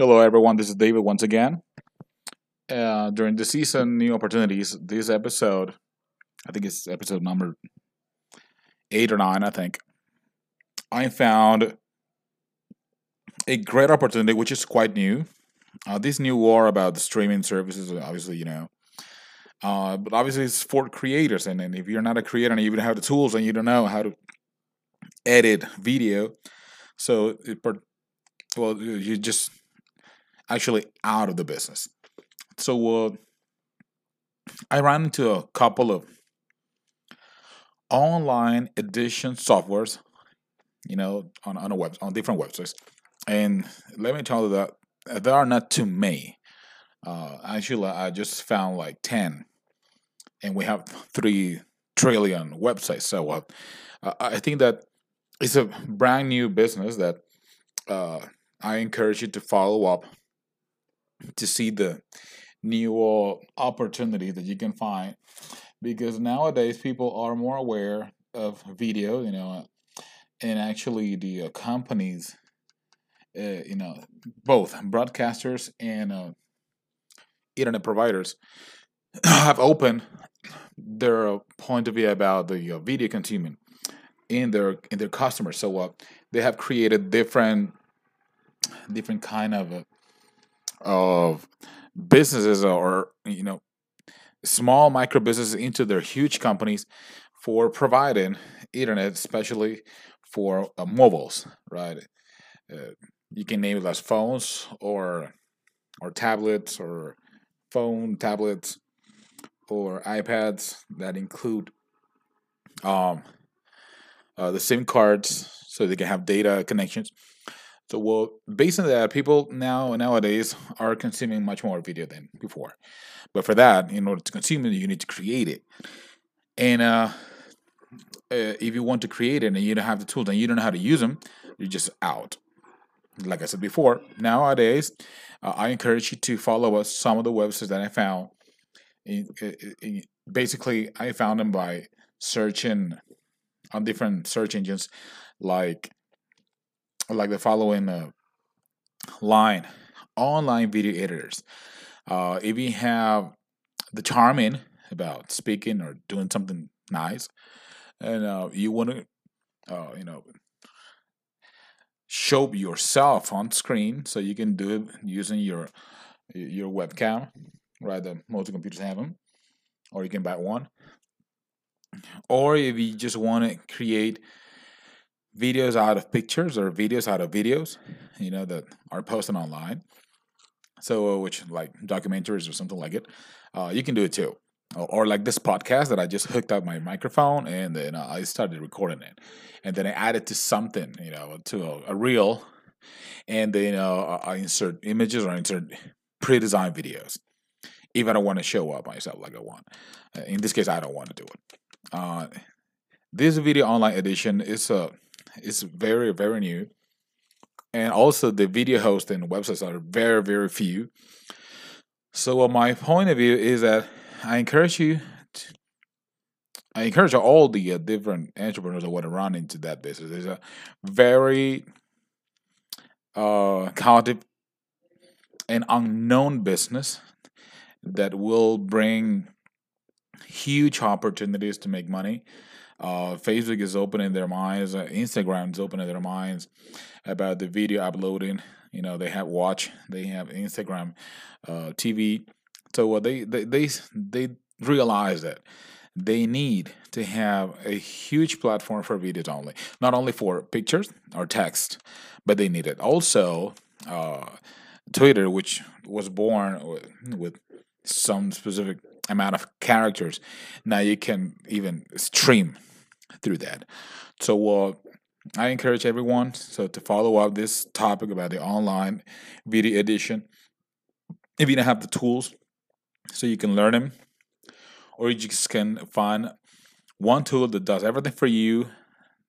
Hello, everyone. This is David once again. Uh, during the season, New Opportunities, this episode, I think it's episode number eight or nine, I think, I found a great opportunity, which is quite new. Uh, this new war about the streaming services, obviously, you know, uh, but obviously it's for creators. And, and if you're not a creator and you don't have the tools and you don't know how to edit video, so it, well, you just actually out of the business. So uh, I ran into a couple of online edition softwares, you know, on, on a web on different websites. And let me tell you that there are not too many. Uh, actually, I just found like 10, and we have 3 trillion websites. So uh, I think that it's a brand new business that uh, I encourage you to follow up to see the new opportunity that you can find because nowadays people are more aware of video, you know, and actually the uh, companies, uh, you know, both broadcasters and uh, internet providers have opened their point of view about the uh, video consuming in their in their customers. So uh, they have created different different kind of uh, of businesses or you know small micro businesses into their huge companies for providing internet, especially for uh, mobiles, right? Uh, you can name it as phones or or tablets or phone tablets or iPads that include um, uh, the SIM cards so they can have data connections so, well, based on that, people now nowadays are consuming much more video than before. But for that, in order to consume it, you need to create it. And uh, uh, if you want to create it and you don't have the tools and you don't know how to use them, you're just out. Like I said before, nowadays, uh, I encourage you to follow us some of the websites that I found. In, in, in, basically, I found them by searching on different search engines like like the following uh, line online video editors. Uh, if you have the charming about speaking or doing something nice, and uh, you want to, uh, you know, show yourself on screen, so you can do it using your your webcam, right? The most computers have them, or you can buy one. Or if you just want to create videos out of pictures or videos out of videos, you know, that are posted online. So, uh, which like documentaries or something like it, uh, you can do it too. Or, or, like this podcast that I just hooked up my microphone and then uh, I started recording it, and then I added to something, you know, to a, a reel, and then uh, I insert images or insert pre-designed videos. If I don't want to show up myself like I want, uh, in this case, I don't want to do it. Uh, this video online edition is a is very very new, and also the video hosting websites are very very few. So, my point of view is that I encourage you. To, I encourage all the uh, different entrepreneurs that want to run into that business. It's a very uh, chaotic and unknown business that will bring huge opportunities to make money uh, Facebook is opening their minds. Uh, Instagram is opening their minds about the video uploading. You know, they have Watch, they have Instagram, uh, TV. So uh, they, they they they realize that they need to have a huge platform for videos only, not only for pictures or text, but they need it also. Uh, Twitter, which was born with, with some specific amount of characters, now you can even stream through that. So uh, I encourage everyone so to follow up this topic about the online video edition. If you don't have the tools, so you can learn them, or you just can find one tool that does everything for you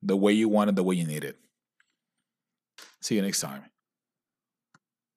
the way you want it, the way you need it. See you next time.